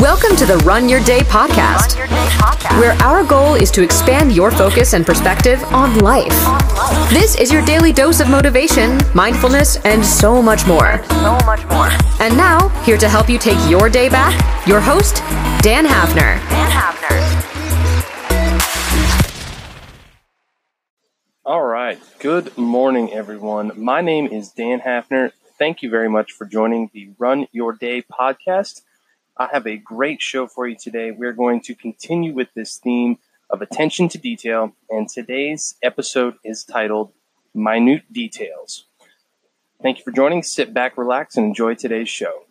Welcome to the Run Your Day podcast, where our goal is to expand your focus and perspective on life. This is your daily dose of motivation, mindfulness, and so much more. so much more. And now, here to help you take your day back, your host, Dan Hafner. Dan Hafner. All right. Good morning, everyone. My name is Dan Hafner. Thank you very much for joining the Run Your Day podcast. I have a great show for you today. We're going to continue with this theme of attention to detail, and today's episode is titled Minute Details. Thank you for joining. Sit back, relax, and enjoy today's show.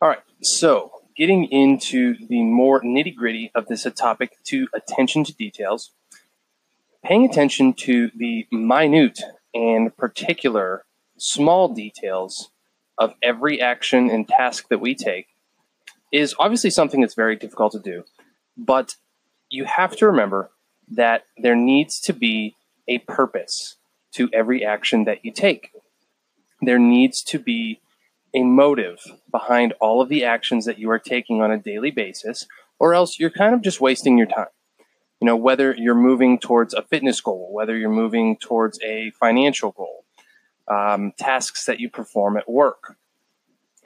All right. So, getting into the more nitty gritty of this topic to attention to details paying attention to the minute and particular small details of every action and task that we take is obviously something that's very difficult to do. But you have to remember that there needs to be a purpose to every action that you take. There needs to be a motive behind all of the actions that you are taking on a daily basis, or else you're kind of just wasting your time you know whether you're moving towards a fitness goal whether you're moving towards a financial goal um, tasks that you perform at work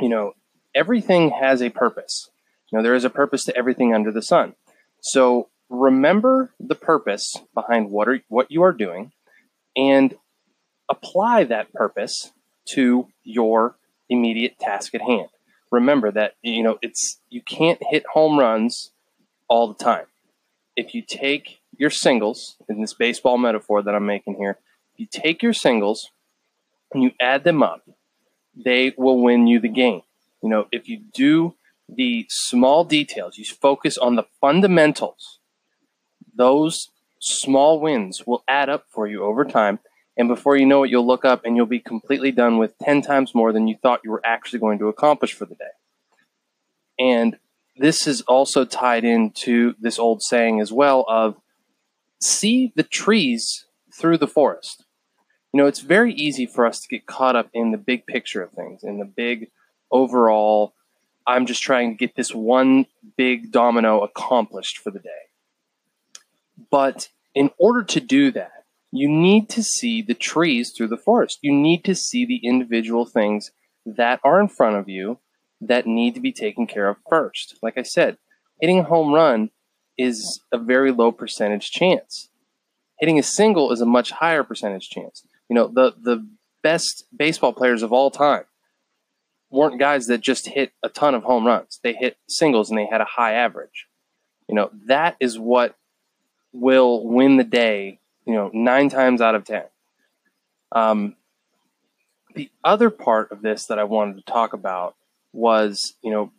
you know everything has a purpose. You know there is a purpose to everything under the sun. So remember the purpose behind what are what you are doing and apply that purpose to your immediate task at hand. Remember that you know it's you can't hit home runs all the time. If you take your singles in this baseball metaphor that I'm making here, if you take your singles and you add them up, they will win you the game. You know, if you do the small details, you focus on the fundamentals, those small wins will add up for you over time. And before you know it, you'll look up and you'll be completely done with 10 times more than you thought you were actually going to accomplish for the day. And this is also tied into this old saying as well of see the trees through the forest. You know, it's very easy for us to get caught up in the big picture of things, in the big overall, I'm just trying to get this one big domino accomplished for the day. But in order to do that, you need to see the trees through the forest. You need to see the individual things that are in front of you that need to be taken care of first. Like I said, hitting a home run is a very low percentage chance. Hitting a single is a much higher percentage chance. You know, the the best baseball players of all time weren't guys that just hit a ton of home runs. They hit singles and they had a high average. You know, that is what will win the day, you know, 9 times out of 10. Um the other part of this that I wanted to talk about was, you know,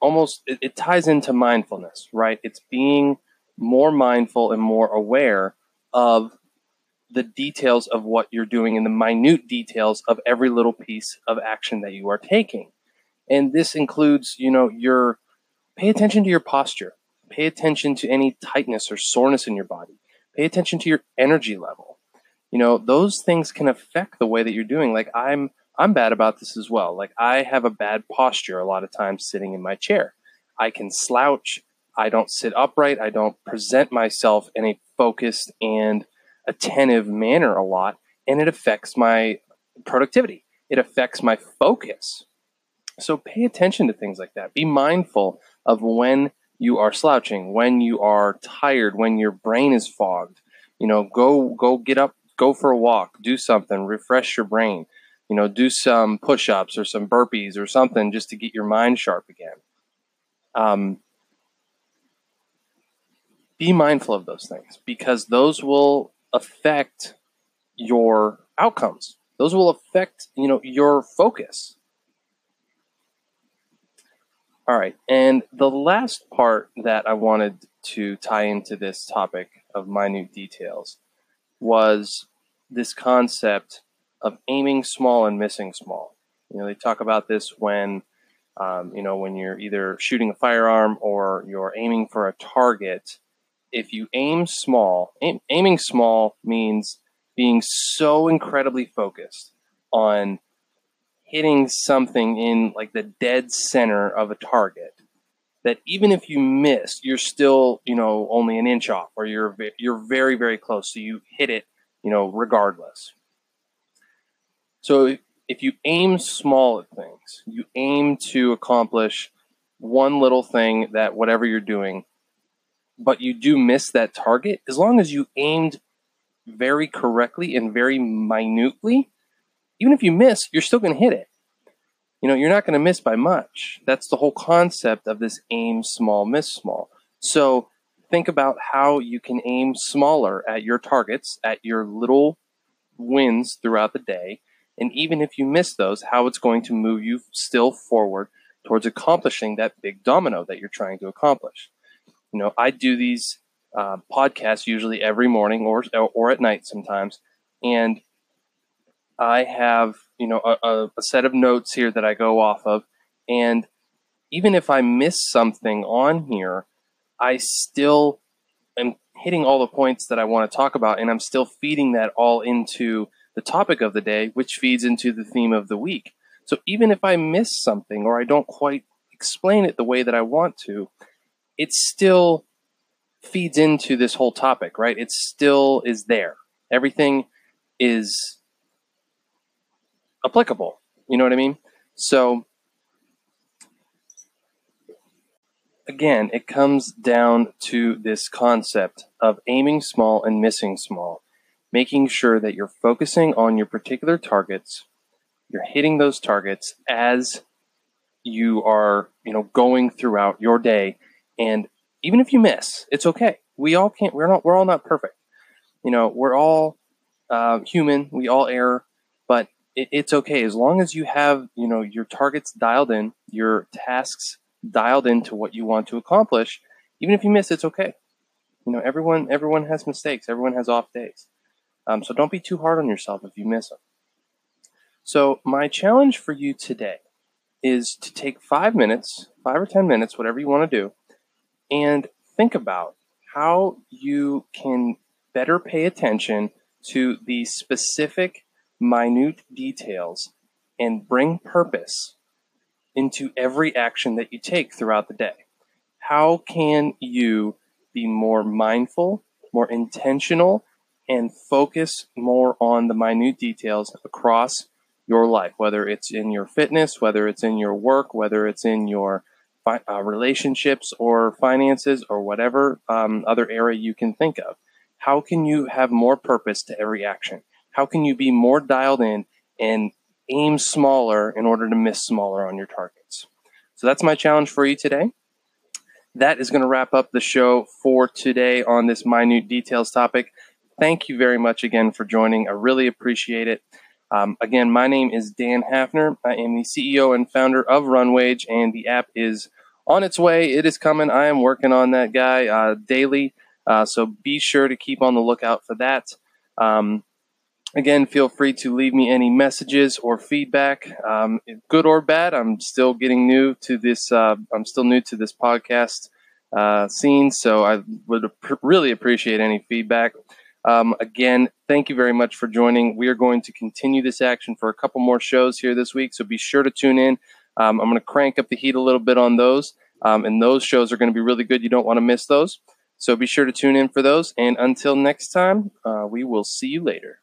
almost it, it ties into mindfulness, right? It's being more mindful and more aware of the details of what you're doing and the minute details of every little piece of action that you are taking. And this includes, you know, your pay attention to your posture, pay attention to any tightness or soreness in your body, pay attention to your energy level. You know, those things can affect the way that you're doing. Like I'm I'm bad about this as well. Like I have a bad posture a lot of times sitting in my chair. I can slouch. I don't sit upright. I don't present myself in a focused and attentive manner a lot, and it affects my productivity. It affects my focus. So pay attention to things like that. Be mindful of when you are slouching, when you are tired, when your brain is fogged. You know, go go get up, go for a walk, do something, refresh your brain you know, do some push ups or some burpees or something just to get your mind sharp again. Um, be mindful of those things because those will affect your outcomes. Those will affect, you know, your focus. All right. And the last part that I wanted to tie into this topic of minute details was this concept of aiming small and missing small. You know, they talk about this when, um, you know, when you're either shooting a firearm or you're aiming for a target. If you aim small, aim, aiming small means being so incredibly focused on hitting something in like the dead center of a target that even if you miss, you're still, you know, only an inch off or you're you're very very close so you hit it, you know, regardless. So if you aim small at things, you aim to accomplish one little thing that whatever you're doing, but you do miss that target, as long as you aimed very correctly and very minutely, even if you miss, you're still going to hit it. You know, you're not going to miss by much. That's the whole concept of this aim small, miss small. So think about how you can aim smaller at your targets, at your little wins throughout the day. And even if you miss those, how it's going to move you still forward towards accomplishing that big domino that you're trying to accomplish. You know, I do these uh, podcasts usually every morning or or at night sometimes, and I have you know a, a set of notes here that I go off of, and even if I miss something on here, I still am hitting all the points that I want to talk about, and I'm still feeding that all into the topic of the day, which feeds into the theme of the week. So even if I miss something or I don't quite explain it the way that I want to, it still feeds into this whole topic, right? It still is there. Everything is applicable. You know what I mean? So again, it comes down to this concept of aiming small and missing small, making sure that you're focusing on your particular targets you're hitting those targets as you are, you know, going throughout your day. And even if you miss, it's okay. We all can't. We're not. We're all not perfect. You know, we're all uh, human. We all err, but it, it's okay as long as you have, you know, your targets dialed in, your tasks dialed into what you want to accomplish. Even if you miss, it's okay. You know, everyone everyone has mistakes. Everyone has off days. Um, so don't be too hard on yourself if you miss them. So, my challenge for you today is to take five minutes, five or 10 minutes, whatever you want to do, and think about how you can better pay attention to the specific, minute details and bring purpose into every action that you take throughout the day. How can you be more mindful, more intentional, and focus more on the minute details across your life, whether it's in your fitness, whether it's in your work, whether it's in your uh, relationships or finances or whatever um, other area you can think of. How can you have more purpose to every action? How can you be more dialed in and aim smaller in order to miss smaller on your targets? So that's my challenge for you today. That is going to wrap up the show for today on this minute details topic. Thank you very much again for joining. I really appreciate it. Um, again, my name is Dan Hafner. I am the CEO and founder of Runwage, and the app is on its way. It is coming. I am working on that guy uh, daily, uh, so be sure to keep on the lookout for that. Um, again, feel free to leave me any messages or feedback, um, good or bad. I'm still getting new to this. Uh, I'm still new to this podcast uh, scene, so I would really appreciate any feedback. Um, again, thank you very much for joining. We are going to continue this action for a couple more shows here this week, so be sure to tune in. Um, I'm going to crank up the heat a little bit on those, um, and those shows are going to be really good. You don't want to miss those. So be sure to tune in for those. And until next time, uh, we will see you later.